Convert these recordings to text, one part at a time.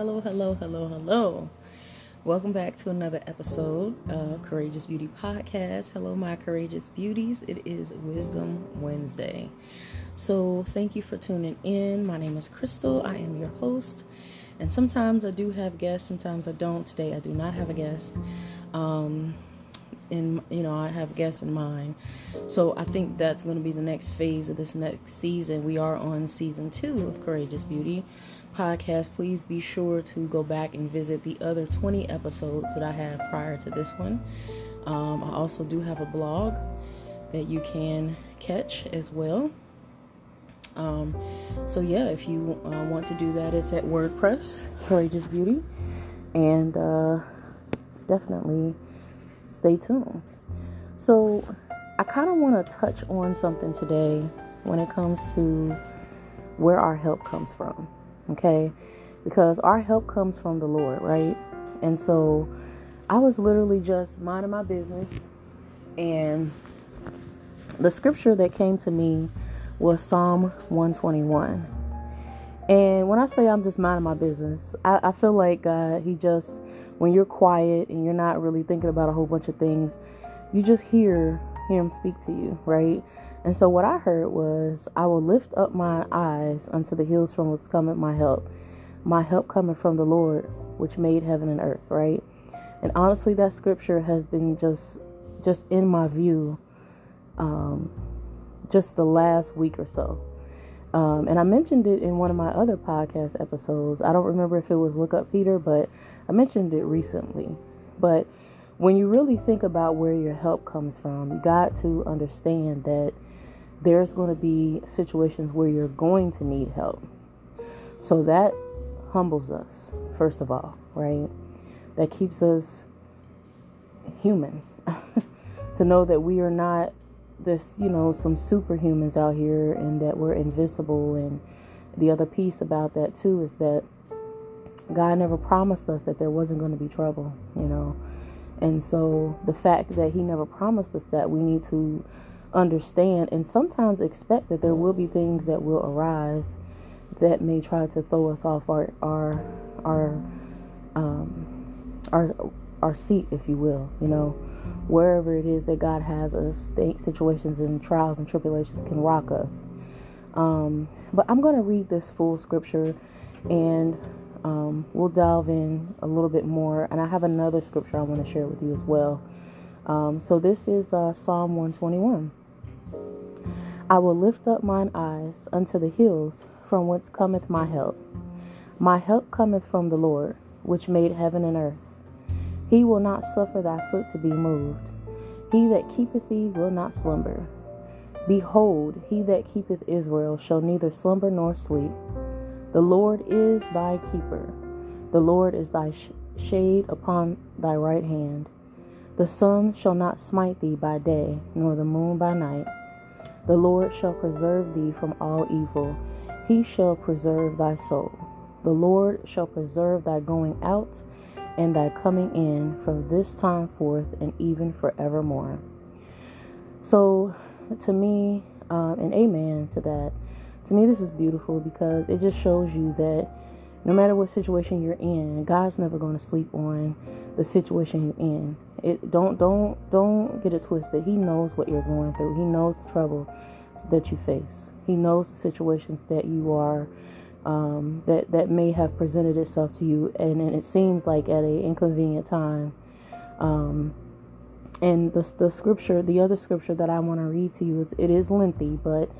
hello, hello, hello, hello. Welcome back to another episode of Courageous Beauty Podcast. Hello, my courageous beauties. It is Wisdom Wednesday. So, thank you for tuning in. My name is Crystal. I am your host. And sometimes I do have guests, sometimes I don't. Today I do not have a guest. Um, you know, I have guests in mind. So I think that's going to be the next phase of this next season. We are on season two of Courageous Beauty podcast, please be sure to go back and visit the other 20 episodes that I have prior to this one. Um, I also do have a blog that you can catch as well. Um, so, yeah, if you uh, want to do that, it's at WordPress, Courageous Beauty. And uh, definitely stay tuned. So, I kind of want to touch on something today when it comes to where our help comes from okay? Because our help comes from the Lord, right? And so I was literally just minding my business, and the scripture that came to me was Psalm 121. And when I say I'm just minding my business, I, I feel like God, He just, when you're quiet and you're not really thinking about a whole bunch of things, you just hear Him speak to you, right? And so what I heard was, I will lift up my eyes unto the hills from which cometh my help. My help coming from the Lord, which made heaven and earth, right? And honestly, that scripture has been just just in my view um, just the last week or so. Um, and I mentioned it in one of my other podcast episodes. I don't remember if it was Look Up Peter, but I mentioned it recently. But when you really think about where your help comes from, you got to understand that there's going to be situations where you're going to need help. So that humbles us, first of all, right? That keeps us human. to know that we are not this, you know, some superhumans out here and that we're invisible. And the other piece about that, too, is that God never promised us that there wasn't going to be trouble, you know. And so the fact that He never promised us that, we need to understand and sometimes expect that there will be things that will arise that may try to throw us off our our our um, our our seat, if you will. You know, wherever it is that God has us, the situations and trials and tribulations can rock us. Um, but I'm going to read this full scripture, and um, we'll delve in a little bit more. And I have another scripture I want to share with you as well. Um, so this is uh, Psalm 121. I will lift up mine eyes unto the hills, from whence cometh my help. My help cometh from the Lord, which made heaven and earth. He will not suffer thy foot to be moved. He that keepeth thee will not slumber. Behold, he that keepeth Israel shall neither slumber nor sleep. The Lord is thy keeper. The Lord is thy sh- shade upon thy right hand. The sun shall not smite thee by day, nor the moon by night. The Lord shall preserve thee from all evil. He shall preserve thy soul. The Lord shall preserve thy going out and thy coming in from this time forth and even forevermore. So, to me, um, and amen to that, to me, this is beautiful because it just shows you that no matter what situation you're in, God's never going to sleep on the situation you're in. It don't don't don't get it twisted. He knows what you're going through. He knows the trouble that you face. He knows the situations that you are um, that that may have presented itself to you, and, and it seems like at an inconvenient time. Um, and the the scripture, the other scripture that I want to read to you, it is lengthy, but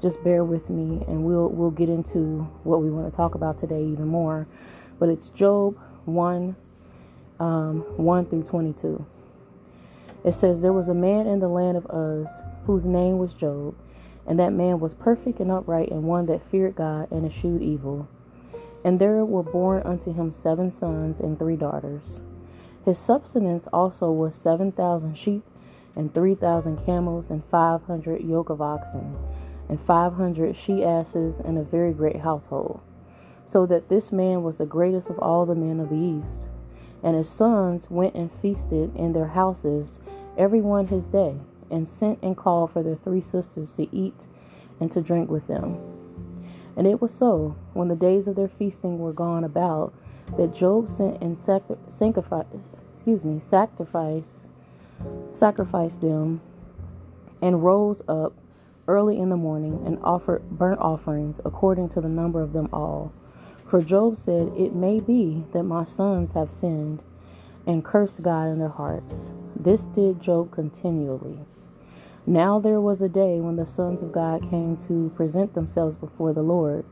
just bear with me, and we'll we'll get into what we want to talk about today even more. But it's Job one um, 1 through 22. It says, There was a man in the land of Uz whose name was Job, and that man was perfect and upright, and one that feared God and eschewed evil. And there were born unto him seven sons and three daughters. His substance also was seven thousand sheep, and three thousand camels, and five hundred yoke of oxen, and five hundred she asses, and a very great household. So that this man was the greatest of all the men of the east. And his sons went and feasted in their houses, every one his day, and sent and called for their three sisters to eat and to drink with them. And it was so, when the days of their feasting were gone about, that Job sent and sacrificed, excuse me, sacrifice, sacrificed them, and rose up early in the morning and offered burnt offerings according to the number of them all. For Job said, It may be that my sons have sinned and cursed God in their hearts. This did Job continually. Now there was a day when the sons of God came to present themselves before the Lord,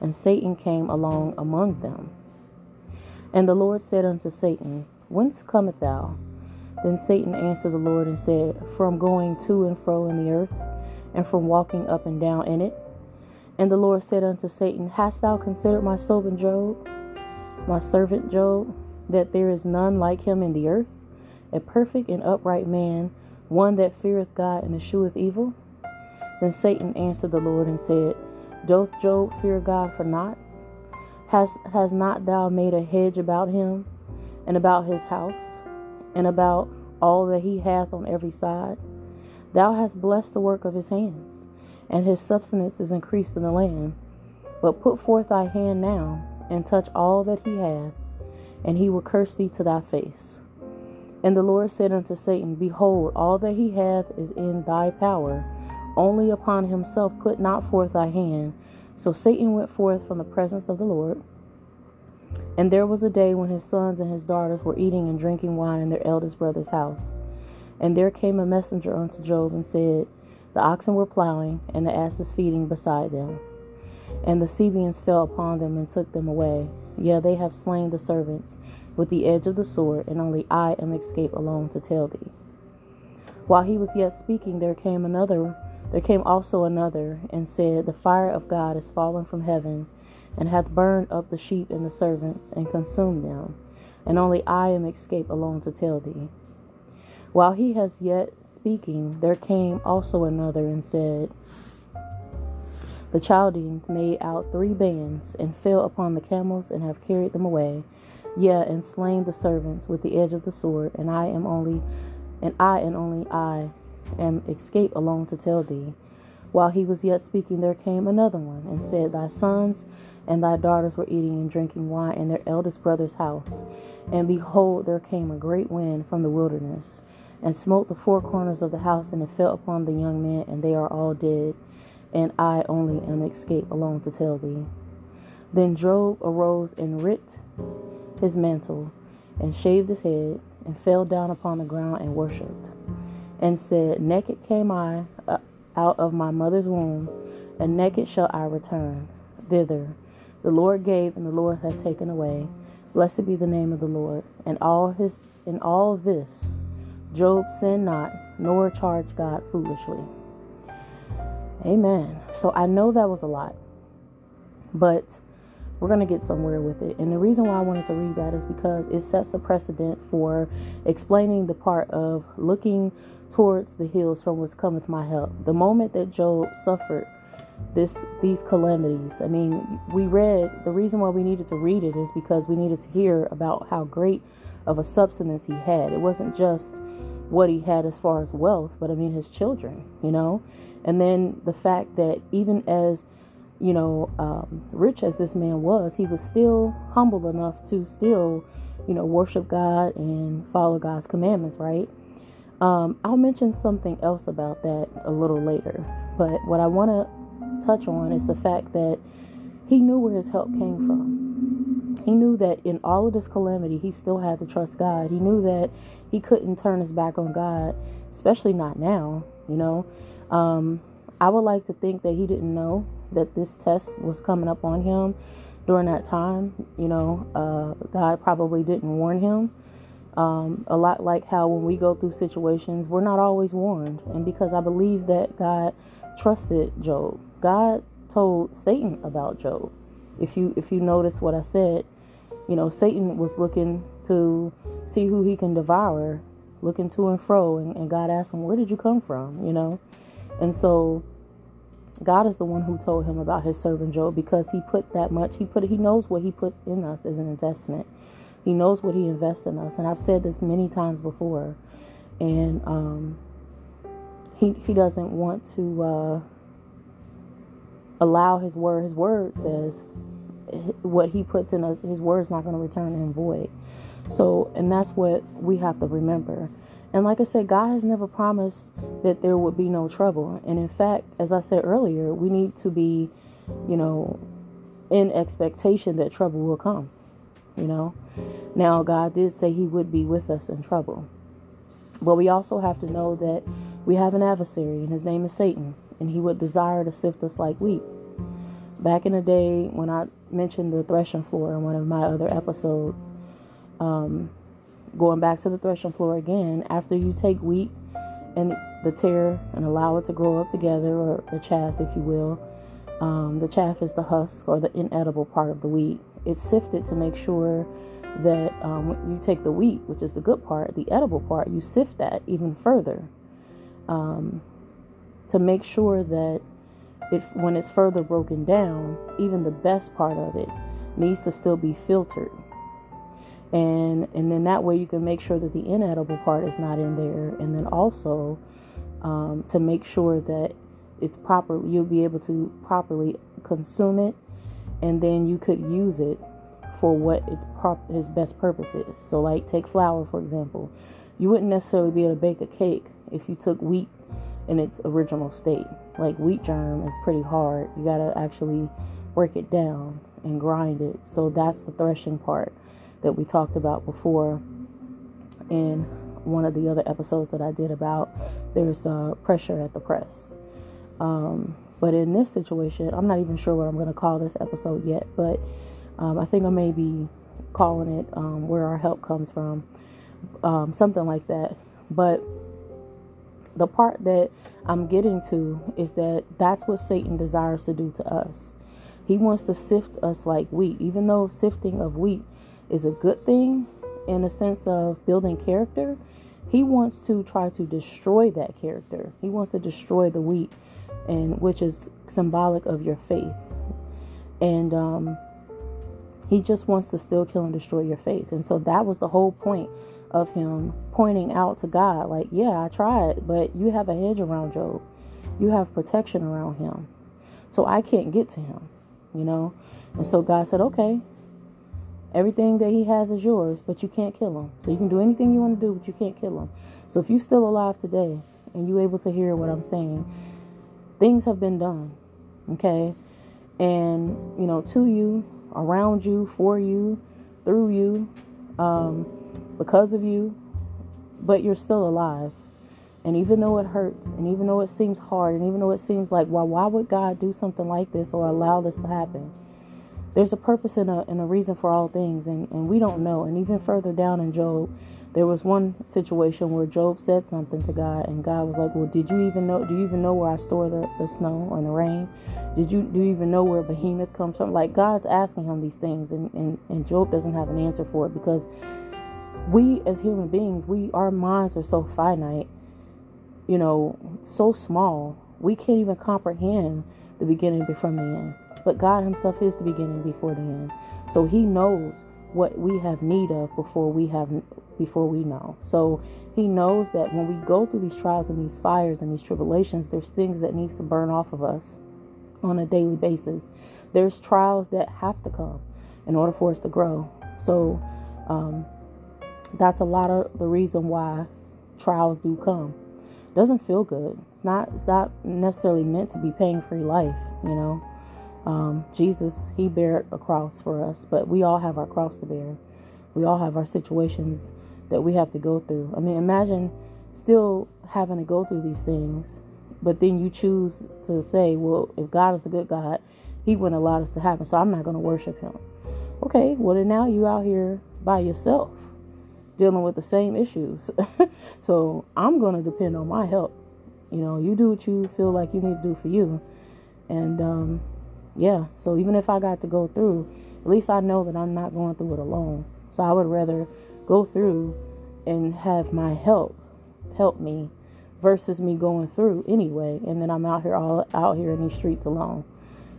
and Satan came along among them. And the Lord said unto Satan, Whence comest thou? Then Satan answered the Lord and said, From going to and fro in the earth, and from walking up and down in it. And the Lord said unto Satan, Hast thou considered my servant Job, my servant Job, that there is none like him in the earth, a perfect and upright man? one that feareth God and escheweth evil? Then Satan answered the Lord and said, Doth Job fear God for naught? Has, has not thou made a hedge about him, and about his house, and about all that he hath on every side? Thou hast blessed the work of his hands, and his substance is increased in the land. But put forth thy hand now, and touch all that he hath, and he will curse thee to thy face. And the Lord said unto Satan, Behold, all that he hath is in thy power. Only upon himself put not forth thy hand. So Satan went forth from the presence of the Lord. And there was a day when his sons and his daughters were eating and drinking wine in their eldest brother's house. And there came a messenger unto Job and said, The oxen were plowing, and the asses feeding beside them. And the Sabeans fell upon them and took them away. Yea, they have slain the servants with the edge of the sword, and only I am escaped alone to tell thee. While he was yet speaking, there came another, there came also another, and said, The fire of God is fallen from heaven, and hath burned up the sheep and the servants, and consumed them, and only I am escaped alone to tell thee. While he was yet speaking, there came also another, and said, The Chaldeans made out three bands, and fell upon the camels, and have carried them away Yea, and slain the servants with the edge of the sword, and I am only, and I and only I am escaped alone to tell thee. While he was yet speaking, there came another one, and said, Thy sons and thy daughters were eating and drinking wine in their eldest brother's house. And behold, there came a great wind from the wilderness, and smote the four corners of the house, and it fell upon the young men, and they are all dead. And I only am escaped alone to tell thee. Then Job arose and writ his mantle, and shaved his head, and fell down upon the ground and worshipped, and said, Naked came I uh, out of my mother's womb, and naked shall I return thither. The Lord gave, and the Lord hath taken away. Blessed be the name of the Lord. And all his in all this Job sinned not, nor charged God foolishly. Amen. So I know that was a lot. But we're going to get somewhere with it. And the reason why I wanted to read that is because it sets a precedent for explaining the part of looking towards the hills from which cometh my help. The moment that Job suffered this these calamities. I mean, we read the reason why we needed to read it is because we needed to hear about how great of a substance he had. It wasn't just what he had as far as wealth, but I mean his children, you know? And then the fact that even as you know, um, rich as this man was, he was still humble enough to still, you know, worship God and follow God's commandments, right? Um, I'll mention something else about that a little later. But what I want to touch on is the fact that he knew where his help came from. He knew that in all of this calamity, he still had to trust God. He knew that he couldn't turn his back on God, especially not now, you know. Um, I would like to think that he didn't know that this test was coming up on him during that time. You know, uh, God probably didn't warn him. Um, a lot like how when we go through situations, we're not always warned. And because I believe that God trusted Job, God told Satan about Job. If you if you notice what I said, you know, Satan was looking to see who he can devour, looking to and fro, and, and God asked him, "Where did you come from?" You know, and so God is the one who told him about his servant Job because he put that much. He put he knows what he put in us as an investment. He knows what he invests in us, and I've said this many times before. And um, he he doesn't want to. Uh, allow his word. His word says what he puts in us, his word's not going to return in void. So, and that's what we have to remember. And like I said, God has never promised that there would be no trouble. And in fact, as I said earlier, we need to be, you know, in expectation that trouble will come. You know, now God did say He would be with us in trouble. But we also have to know that we have an adversary, and his name is Satan, and he would desire to sift us like wheat. Back in the day, when I mentioned the threshing floor in one of my other episodes, um, going back to the threshing floor again, after you take wheat and the tare and allow it to grow up together, or the chaff, if you will, um, the chaff is the husk or the inedible part of the wheat. It's sifted to make sure that um, you take the wheat, which is the good part, the edible part, you sift that even further um, to make sure that if when it's further broken down, even the best part of it needs to still be filtered. And and then that way you can make sure that the inedible part is not in there, and then also um, to make sure that it's proper, you'll be able to properly consume it, and then you could use it for what its prop his best purpose is. So, like take flour for example, you wouldn't necessarily be able to bake a cake if you took wheat in its original state. Like wheat germ is pretty hard. You gotta actually break it down and grind it. So that's the threshing part that we talked about before in one of the other episodes that I did about there's uh, pressure at the press. Um, but in this situation, I'm not even sure what I'm going to call this episode yet, but um, I think I may be calling it um, Where Our Help Comes From, um, something like that. But the part that I'm getting to is that that's what Satan desires to do to us. He wants to sift us like wheat, even though sifting of wheat is a good thing in the sense of building character. He wants to try to destroy that character. He wants to destroy the wheat, and which is symbolic of your faith. And um, he just wants to still kill and destroy your faith. And so that was the whole point of him pointing out to God, like, yeah, I tried, but you have a hedge around Job. You have protection around him. So I can't get to him, you know? And so God said, okay, everything that he has is yours, but you can't kill him. So you can do anything you want to do, but you can't kill him. So if you're still alive today and you're able to hear what I'm saying, things have been done, okay? And, you know, to you, around you, for you, through you. Um, because of you, but you're still alive. And even though it hurts, and even though it seems hard, and even though it seems like, well, why would God do something like this or allow this to happen? There's a purpose and a, and a reason for all things, and, and we don't know. And even further down in Job, there was one situation where Job said something to God, and God was like, Well, did you even know? Do you even know where I store the, the snow and the rain? Did you do you even know where behemoth comes from? Like God's asking him these things, and, and, and Job doesn't have an answer for it because we as human beings, we our minds are so finite, you know, so small. We can't even comprehend the beginning from the end. But God Himself is the beginning before the end. So He knows what we have need of before we have before we know. So he knows that when we go through these trials and these fires and these tribulations, there's things that needs to burn off of us on a daily basis. There's trials that have to come in order for us to grow. So um, that's a lot of the reason why trials do come. Doesn't feel good. It's not. It's not necessarily meant to be pain-free life. You know, um, Jesus He bared a cross for us, but we all have our cross to bear. We all have our situations that we have to go through. I mean, imagine still having to go through these things, but then you choose to say, "Well, if God is a good God, He wouldn't allow this to happen, so I'm not going to worship Him." Okay, well then now you out here by yourself dealing with the same issues. so I'm going to depend on my help. You know, you do what you feel like you need to do for you. And um, yeah, so even if I got to go through, at least I know that I'm not going through it alone. So I would rather go through and have my help help me versus me going through anyway and then I'm out here all out here in these streets alone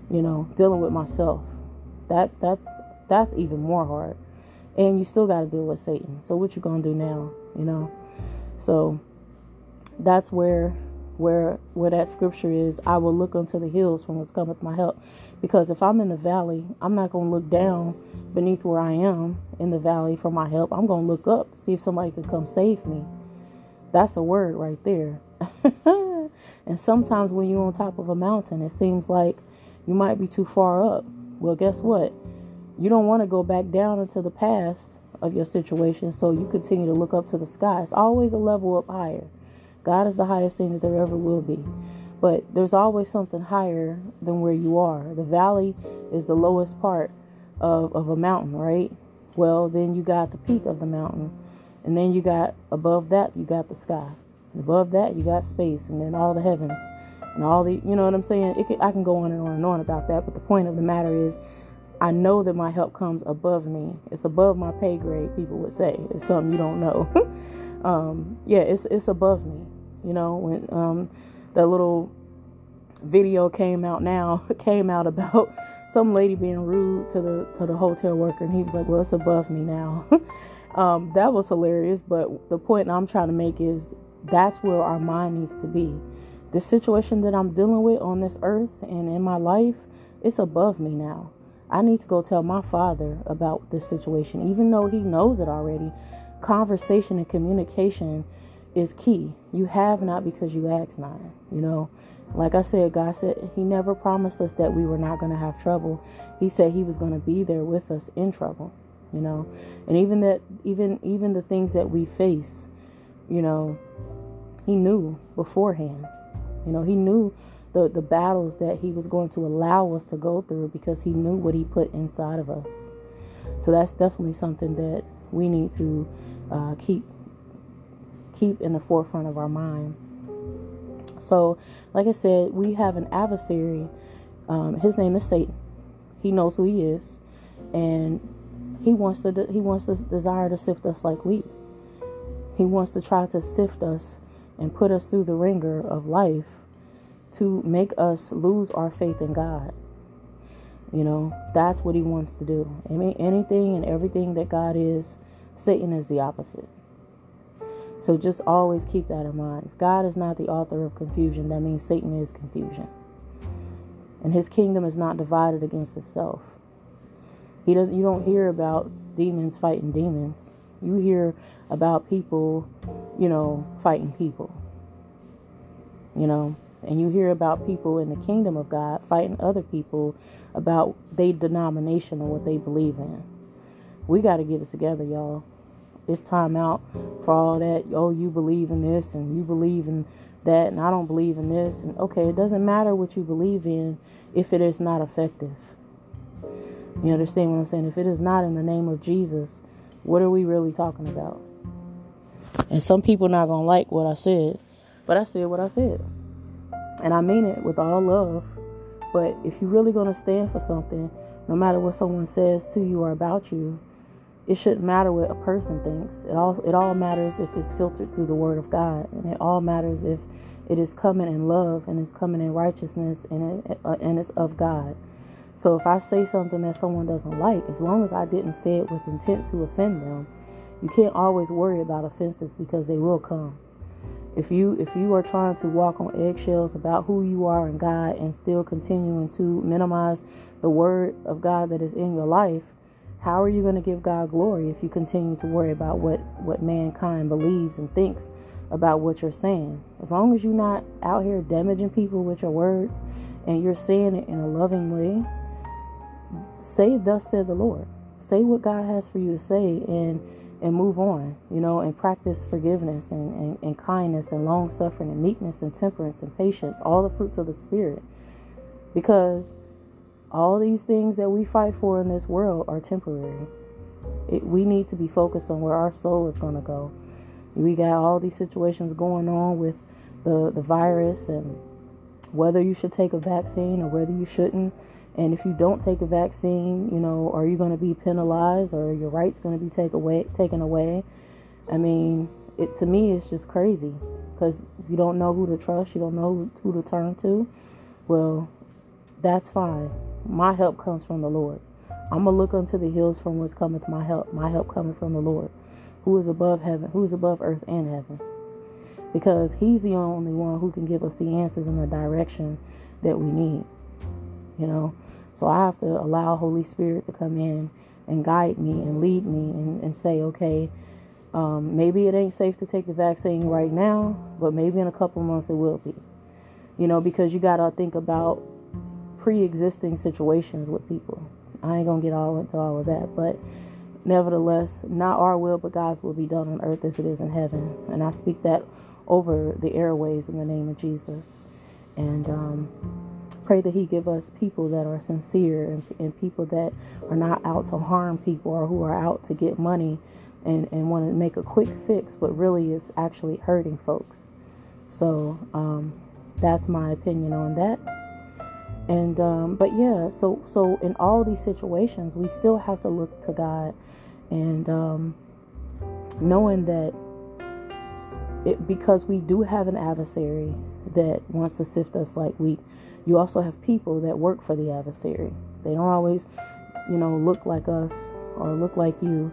you know dealing with myself that that's that's even more hard and you still got to deal with Satan. So what you gonna do now? You know. So that's where where where that scripture is, I will look unto the hills from whence cometh my help. Because if I'm in the valley, I'm not to look down beneath where I am in the valley for my help. I'm to look up to see if somebody can come save me. That's a word right there. and sometimes when you're on top of a mountain, it seems like you might be too far up. Well, guess what? You don't want to go back down into the past of your situation, so you continue to look up to the sky. It's always a level up higher. God is the highest thing that there ever will be. But there's always something higher than where you are. The valley is the lowest part of, of a mountain, right? Well, then you got the peak of the mountain. And then you got above that, you got the sky. And above that, you got space. And then all the heavens. And all the, you know what I'm saying? It can, I can go on and on and on about that. But the point of the matter is, I know that my help comes above me. It's above my pay grade, people would say. It's something you don't know. um, yeah, it's it's above me. You know, when um, that little video came out now, came out about some lady being rude to the to the hotel worker, and he was like, "Well, it's above me now." um, that was hilarious. But the point I'm trying to make is that's where our mind needs to be. The situation that I'm dealing with on this earth and in my life, it's above me now. I need to go tell my father about this situation, even though he knows it already. Conversation and communication is key. You have not because you ask not. You know, like I said, God said He never promised us that we were not going to have trouble. He said He was going to be there with us in trouble. You know, and even that, even even the things that we face, you know, He knew beforehand. You know, He knew the the battles that He was going to allow us to go through because He knew what He put inside of us. So that's definitely something that we need to uh, keep keep in the forefront of our mind. So, like I said, we have an adversary. Um, his name is Satan. He knows who he is, and he wants to he wants to desire to sift us like wheat. He wants to try to sift us and put us through the ringer of life to make us lose our faith in God. You know, that's what he wants to do. I mean, anything and everything that God is, Satan is the opposite. So just always keep that in mind. If God is not the author of confusion, that means Satan is confusion. And his kingdom is not divided against itself. He doesn't you don't hear about demons fighting demons. You hear about people, you know, fighting people. You know, and you hear about people in the kingdom of God fighting other people about their denomination or what they believe in. We got to get it together, y'all it's time out for all that. Oh, you believe in this and you believe in that, and I don't believe in this. And okay, it doesn't matter what you believe in if it is not effective. You understand what I'm saying? If it is not in the name of Jesus, what are we really talking about? And some people not gonna like what I said, but I said what I said, and I mean it with all love. But if you're really gonna stand for something, no matter what someone says to you or about you, it shouldn't matter what a person thinks. It all it all matters if it's filtered through the word of God, and it all matters if it is coming in love and it's coming in righteousness and it, uh, and it's of God. So if I say something that someone doesn't like, as long as I didn't say it with intent to offend them, you can't always worry about offenses because they will come. If you if you are trying to walk on eggshells about who you are in God and still continuing to minimize the word of God that is in your life, how are you going to give God glory if you continue to worry about what, what mankind believes and thinks about what you're saying? As long as you're not out here damaging people with your words and you're saying it in a loving way, say, Thus said the Lord. Say what God has for you to say and and move on, you know, and practice forgiveness and, and, and kindness and long suffering and meekness and temperance and patience, all the fruits of the Spirit. Because all these things that we fight for in this world are temporary. It, we need to be focused on where our soul is going to go. We got all these situations going on with the, the virus and whether you should take a vaccine or whether you shouldn't. And if you don't take a vaccine, you know, are you going to be penalized or your rights going to be take away, taken away? I mean, it to me it's just crazy because you don't know who to trust, you don't know who to turn to. Well, that's fine. My help comes from the Lord. I'm gonna look unto the hills from whence cometh my help. My help coming from the Lord, who is above heaven, who is above earth and heaven. because He's the only one who can give us the answers in the direction that we need. You know, so I have to allow Holy Spirit to come in and guide me and lead me and, and say, okay, um, maybe it ain't safe to take the vaccine right now, but maybe in a couple months it will be. You know, because you got to think about pre existing situations with people. I ain't going to get all into all of that, but nevertheless, not our will, but God's will be done on earth as it is in heaven. And I speak that over the airways in the name of Jesus. And um, pray that He give us people that are sincere and, and people that are not out to harm people or who are out to get money and, and want to make a quick fix, but really is actually hurting folks. So um, that's my opinion on that. And um, but yeah, so so in all these situations, we still have to look to God, and um, knowing that it because we do have an adversary that wants to sift us like wheat. You also have people that work for the adversary. They don't always, you know, look like us or look like you.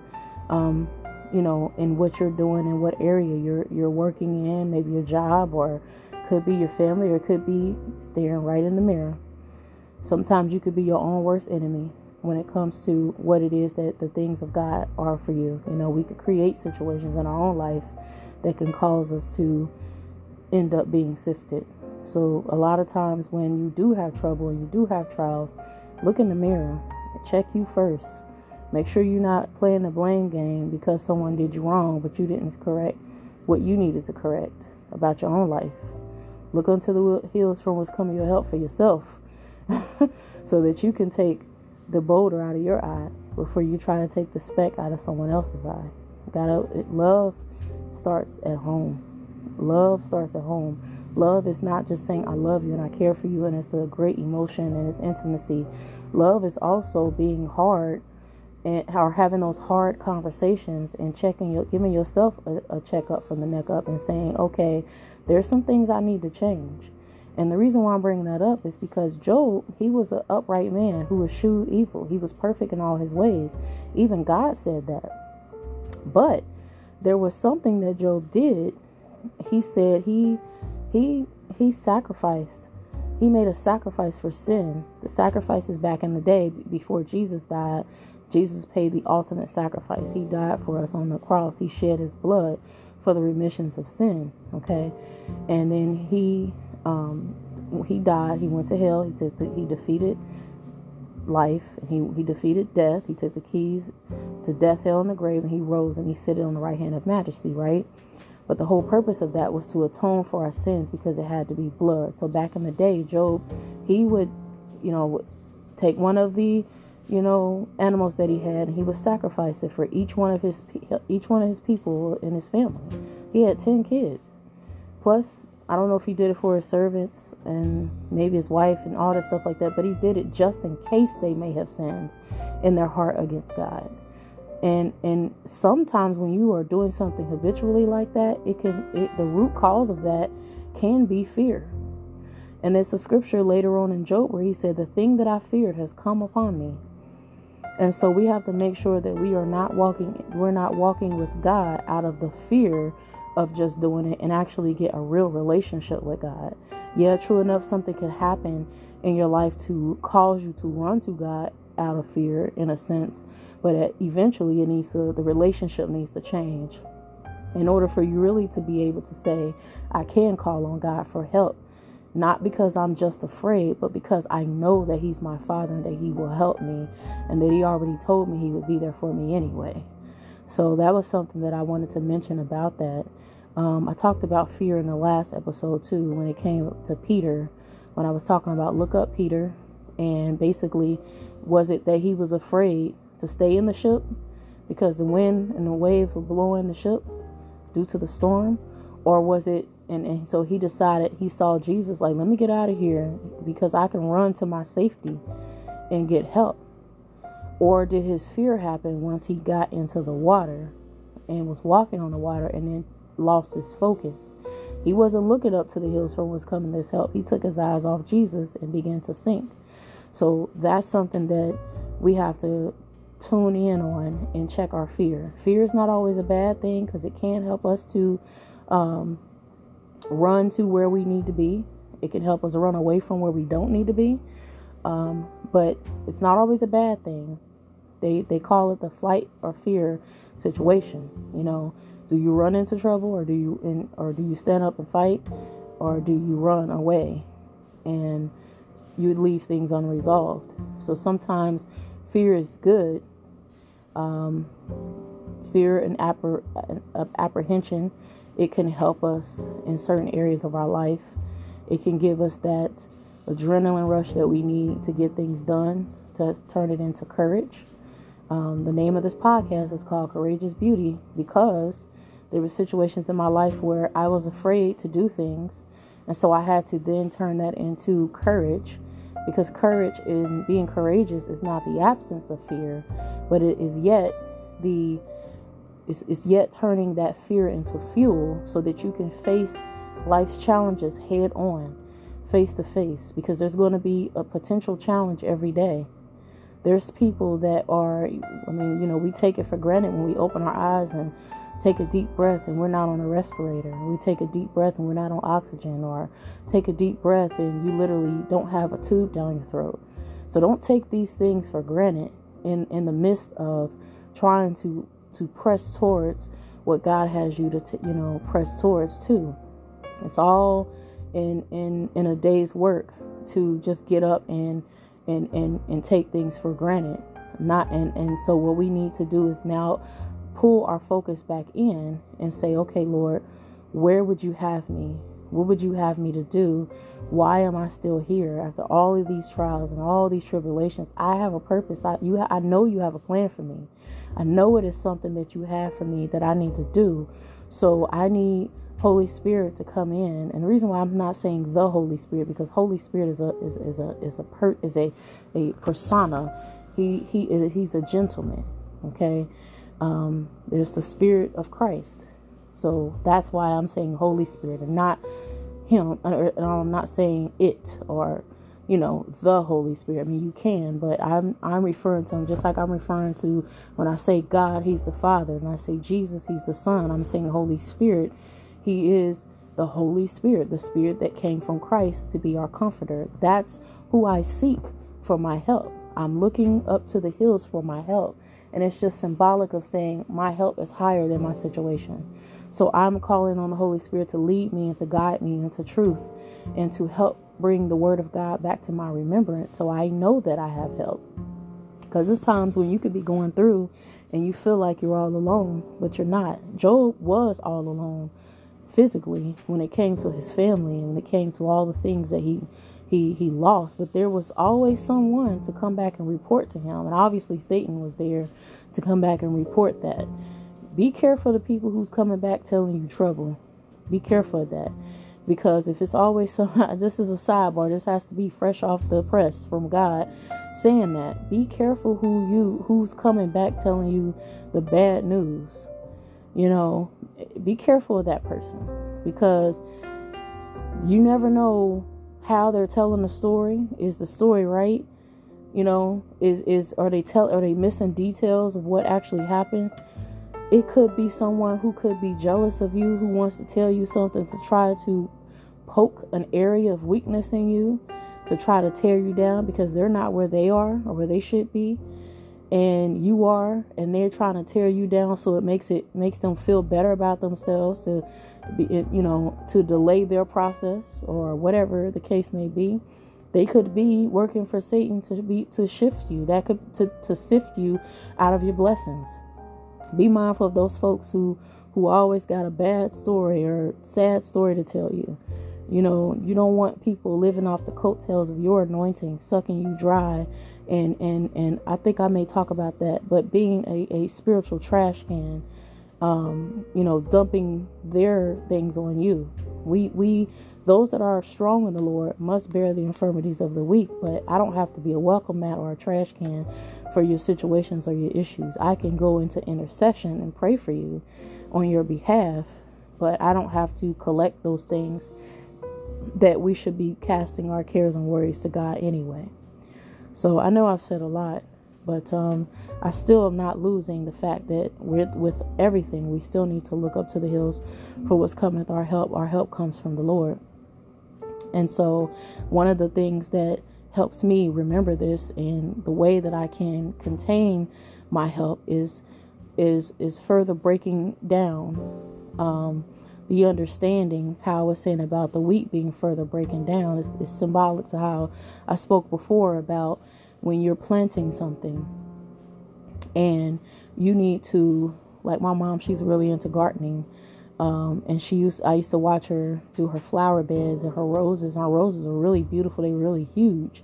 Um, you know, in what you're doing and what area you're you're working in, maybe your job or could be your family or could be staring right in the mirror. Sometimes you could be your own worst enemy when it comes to what it is that the things of God are for you. You know, we could create situations in our own life that can cause us to end up being sifted. So, a lot of times when you do have trouble and you do have trials, look in the mirror, check you first. Make sure you're not playing the blame game because someone did you wrong, but you didn't correct what you needed to correct about your own life. Look unto the hills from what's coming your help for yourself so that you can take the boulder out of your eye before you try to take the speck out of someone else's eye. Gotta love starts at home. Love starts at home. Love is not just saying I love you and I care for you and it's a great emotion and it's intimacy. Love is also being hard and or having those hard conversations and checking your giving yourself a, a checkup from the neck up and saying, okay, there's some things I need to change. And the reason why I'm bringing that up is because Job, he was an upright man who eschewed evil. He was perfect in all his ways. Even God said that. But there was something that Job did. He said he he he sacrificed. He made a sacrifice for sin. The sacrifices back in the day before Jesus died, Jesus paid the ultimate sacrifice. He died for us on the cross. He shed his blood for the remissions of sin. Okay, and then he um, he died. He went to hell. He took the, he defeated life. He he defeated death. He took the keys to death, hell, and the grave, and he rose and he sat on the right hand of majesty. Right. But the whole purpose of that was to atone for our sins because it had to be blood. So back in the day, Job, he would, you know, take one of the, you know, animals that he had, and he would sacrifice it for each one of his each one of his people in his family. He had ten kids, plus I don't know if he did it for his servants and maybe his wife and all that stuff like that, but he did it just in case they may have sinned in their heart against God. And and sometimes when you are doing something habitually like that, it can it, the root cause of that can be fear. And there's a scripture later on in Job where he said, "The thing that I feared has come upon me." And so we have to make sure that we are not walking we're not walking with God out of the fear of just doing it and actually get a real relationship with God. Yeah, true enough, something can happen in your life to cause you to run to God out of fear, in a sense, but eventually it needs to, the relationship needs to change. In order for you really to be able to say, I can call on God for help, not because I'm just afraid, but because I know that He's my Father and that He will help me, and that He already told me He would be there for me anyway. So that was something that I wanted to mention about that. Um, I talked about fear in the last episode too when it came to Peter, when I was talking about look up Peter, and basically, was it that he was afraid to stay in the ship because the wind and the waves were blowing the ship due to the storm, or was it? And, and so he decided he saw Jesus like, let me get out of here because I can run to my safety and get help. Or did his fear happen once he got into the water and was walking on the water and then lost his focus? He wasn't looking up to the hills from whence coming this help. He took his eyes off Jesus and began to sink. So that's something that we have to tune in on and check our fear. Fear is not always a bad thing because it can help us to um, run to where we need to be. It can help us run away from where we don't need to be. Um, but it's not always a bad thing. They they call it the flight or fear situation. You know, do you run into trouble or do you in, or do you stand up and fight or do you run away and you would leave things unresolved? So sometimes fear is good. Um, fear and appre- apprehension, it can help us in certain areas of our life. It can give us that adrenaline rush that we need to get things done, to turn it into courage. Um, the name of this podcast is called Courageous Beauty because there were situations in my life where I was afraid to do things. And so I had to then turn that into courage because courage in being courageous is not the absence of fear, but it is yet the it's, it's yet turning that fear into fuel so that you can face life's challenges head on, face to face, because there's going to be a potential challenge every day. There's people that are, I mean, you know, we take it for granted when we open our eyes and take a deep breath and we're not on a respirator. We take a deep breath and we're not on oxygen, or take a deep breath and you literally don't have a tube down your throat. So don't take these things for granted in, in the midst of trying to to press towards what God has you to t- you know press towards too. It's all in in in a day's work to just get up and and and and take things for granted. Not and and so what we need to do is now pull our focus back in and say, okay, Lord, where would you have me? What would you have me to do? Why am I still here after all of these trials and all these tribulations? I have a purpose. I you I know you have a plan for me. I know it is something that you have for me that I need to do. So I need Holy Spirit to come in. And the reason why I'm not saying the Holy Spirit because Holy Spirit is a is, is a is a per, is a a persona. He he he's a gentleman. Okay. Um, there's the Spirit of Christ. So that's why I'm saying Holy Spirit and not Him. And I'm not saying it or you know the Holy Spirit. I mean you can, but I'm I'm referring to Him just like I'm referring to when I say God, He's the Father, and I say Jesus, He's the Son. I'm saying Holy Spirit. He is the Holy Spirit, the Spirit that came from Christ to be our comforter. That's who I seek for my help. I'm looking up to the hills for my help. And it's just symbolic of saying my help is higher than my situation. So I'm calling on the Holy Spirit to lead me and to guide me into truth and to help bring the Word of God back to my remembrance so I know that I have help. Because there's times when you could be going through and you feel like you're all alone, but you're not. Job was all alone physically when it came to his family and when it came to all the things that he he he lost but there was always someone to come back and report to him and obviously Satan was there to come back and report that be careful of the people who's coming back telling you trouble. Be careful of that. Because if it's always so, this is a sidebar, this has to be fresh off the press from God saying that. Be careful who you who's coming back telling you the bad news. You know, be careful of that person because you never know how they're telling the story. Is the story right? You know, is is are they tell are they missing details of what actually happened? It could be someone who could be jealous of you, who wants to tell you something to try to poke an area of weakness in you, to try to tear you down because they're not where they are or where they should be. And you are, and they're trying to tear you down, so it makes it makes them feel better about themselves to you know, to delay their process or whatever the case may be. They could be working for Satan to be to shift you. That could to, to sift you out of your blessings. Be mindful of those folks who who always got a bad story or sad story to tell you. You know, you don't want people living off the coattails of your anointing, sucking you dry. And and and I think I may talk about that, but being a, a spiritual trash can, um, you know, dumping their things on you. We we those that are strong in the Lord must bear the infirmities of the weak, but I don't have to be a welcome mat or a trash can for your situations or your issues. I can go into intercession and pray for you on your behalf, but I don't have to collect those things that we should be casting our cares and worries to God anyway. So I know I've said a lot, But um, I still am not losing the fact that with with everything, we still need to look up to the hills for what's coming. Our help, our help comes from the Lord. And so, one of the things that helps me remember this and the way that I can contain my help is is is further breaking down um, the understanding how I was saying about the wheat being further breaking down is, is symbolic to how I spoke before about when you're planting something and you need to like my mom she's really into gardening um, and she used I used to watch her do her flower beds and her roses her roses are really beautiful they're really huge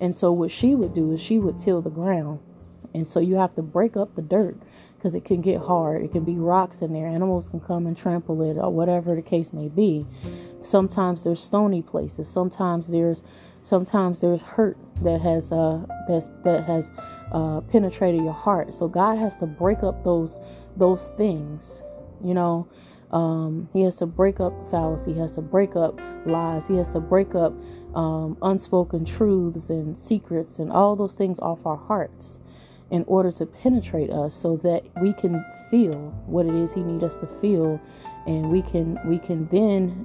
and so what she would do is she would till the ground and so you have to break up the dirt because it can get hard. It can be rocks in there. Animals can come and trample it or whatever the case may be. Sometimes there's stony places. Sometimes there's sometimes there's hurt that has uh that has uh penetrated your heart. So God has to break up those those things. You know, um, he has to break up fallacy. He has to break up lies. He has to break up um, unspoken truths and secrets and all those things off our hearts in order to penetrate us so that we can feel what it is he needs us to feel and we can we can then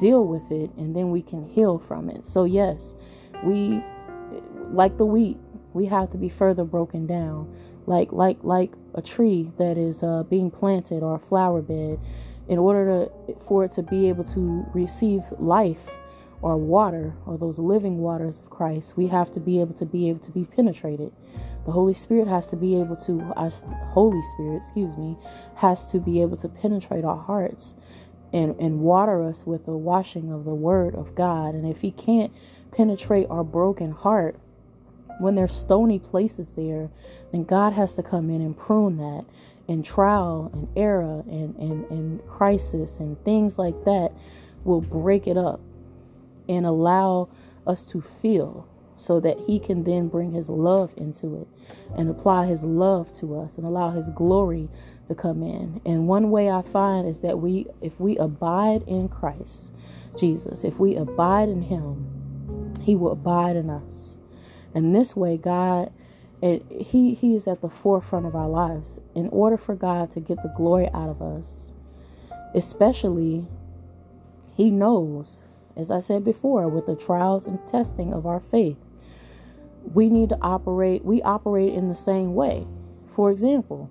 deal with it and then we can heal from it. So yes we like the wheat we have to be further broken down. Like like like a tree that is uh, being planted or a flower bed in order to for it to be able to receive life or water or those living waters of Christ we have to be able to be able to be penetrated. The Holy Spirit has to be able to, us, Holy Spirit, excuse me, has to be able to penetrate our hearts and, and water us with the washing of the Word of God. And if He can't penetrate our broken heart, when there's stony places there, then God has to come in and prune that. And trial and error and, and, and crisis and things like that will break it up and allow us to feel so that he can then bring his love into it and apply his love to us and allow his glory to come in. And one way I find is that we if we abide in Christ Jesus, if we abide in him, he will abide in us. And this way God it, he he is at the forefront of our lives in order for God to get the glory out of us. Especially he knows as I said before, with the trials and testing of our faith, we need to operate, we operate in the same way. For example,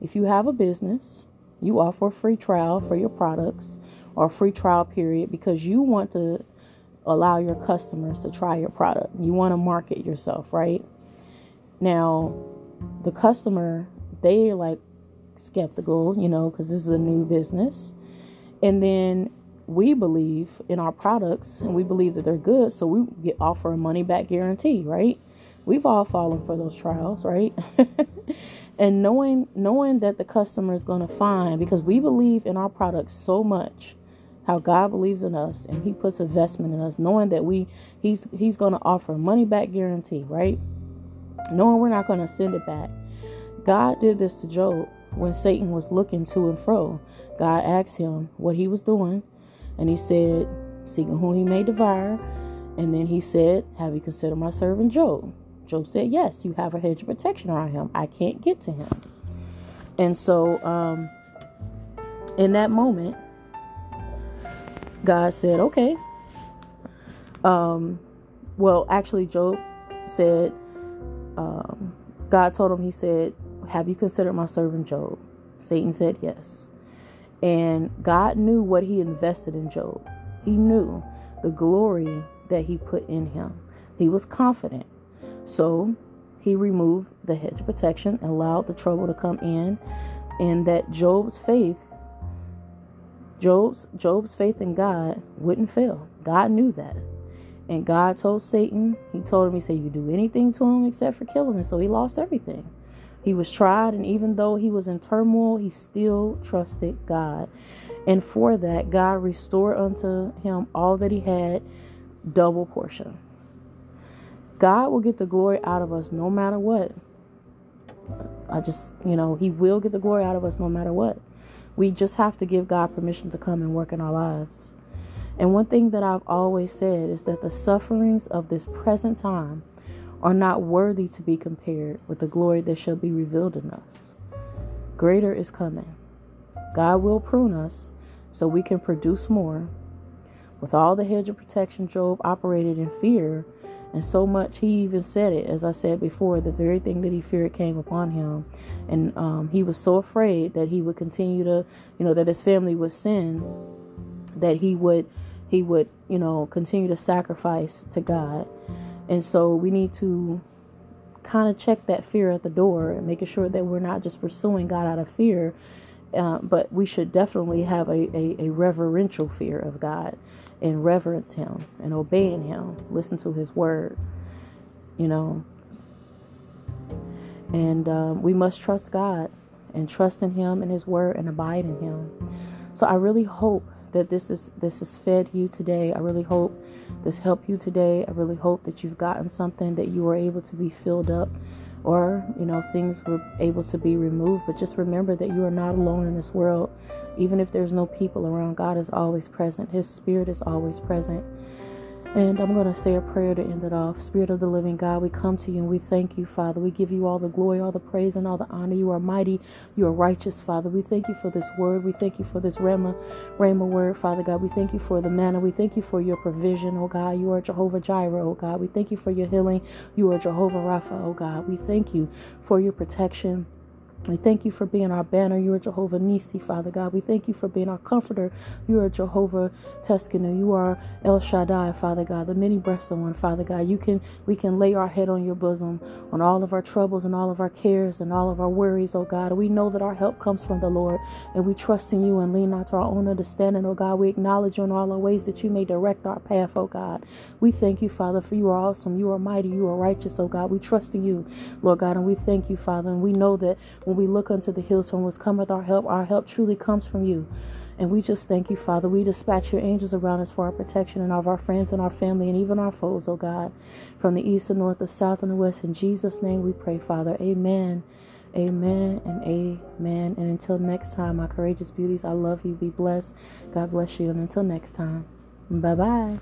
if you have a business, you offer a free trial for your products or a free trial period because you want to allow your customers to try your product. You want to market yourself, right? Now, the customer, they like skeptical, you know, because this is a new business. And then we believe in our products and we believe that they're good, so we get offer a money back guarantee, right? We've all fallen for those trials, right? and knowing knowing that the customer is going to find because we believe in our product so much how God believes in us and he puts investment in us knowing that we he's he's going to offer money back guarantee, right? Knowing we're not going to send it back. God did this to Job when Satan was looking to and fro. God asked him what he was doing and he said, seeking whom he may devour. And then he said, Have you considered my servant Job? Job said, Yes, you have a hedge of protection around him. I can't get to him. And so, um, in that moment, God said, Okay. Um, well, actually, Job said, um, God told him, He said, Have you considered my servant Job? Satan said, Yes. And God knew what he invested in Job. He knew the glory that he put in him. He was confident. So he removed the hedge of protection and allowed the trouble to come in, and that Job's faith, Job's Job's faith in God wouldn't fail. God knew that. And God told Satan, he told him, he said, You do anything to him except for killing him. So he lost everything. He was tried, and even though he was in turmoil, he still trusted God. And for that, God restored unto him all that he had, double portion. God will get the glory out of us no matter what. I just, you know, He will get the glory out of us no matter what. We just have to give God permission to come and work in our lives. And one thing that I've always said is that the sufferings of this present time are not worthy to be compared with the glory that shall be revealed in us. Greater is coming. God will prune us so we can produce more. With all the hedge of protection, Job operated in fear, and so much he even said it. As I said before, the very thing that he feared came upon him, and um, he was so afraid that he would continue to, you know, that his family would sin, that he would, he would, you know, continue to sacrifice to God. And so we need to kind of check that fear at the door and making sure that we're not just pursuing God out of fear, uh, but we should definitely have a, a, a, reverential fear of God and reverence Him and obeying Him, listen to His word, you know. And um, we must trust God and trust in Him and His word and abide in Him. So I really hope that this is this has fed you today. I really hope this helped you today. I really hope that you've gotten something that you were able to be filled up or you know things were able to be removed but just remember that you are not alone in this world. Even if there's no people around god is always present. His spirit is always present and I'm going to say a prayer to end it off. Spirit of the living God, we come to you and we thank you, Father. We give you all the glory, all the praise, and all the honor. You are mighty. You are righteous, Father. We thank you for this word. We thank you for this Rhema, Rhema word, Father God. We thank you for the manna. We thank you for your provision, oh God. You are Jehovah Jireh, oh God. We thank you for your healing. You are Jehovah Rapha, oh God. We thank you for your protection. We thank you for being our banner. You are Jehovah Nisi, Father God. We thank you for being our comforter. You are Jehovah Tsidkenu. You are El Shaddai, Father God, the many breasted one, Father God. You can we can lay our head on your bosom on all of our troubles and all of our cares and all of our worries, oh God. We know that our help comes from the Lord, and we trust in you and lean not to our own understanding, oh God. We acknowledge you in all our ways that you may direct our path, oh God. We thank you, Father, for you are awesome. You are mighty. You are righteous, oh God. We trust in you, Lord God, and we thank you, Father. And we know that when we look unto the hills from whence cometh our help, our help truly comes from you. And we just thank you, Father. We dispatch your angels around us for our protection and of our friends and our family and even our foes, oh God, from the east, and north, the south, and the west. In Jesus' name we pray, Father. Amen. Amen and amen. And until next time, my courageous beauties, I love you. Be blessed. God bless you. And until next time, bye bye.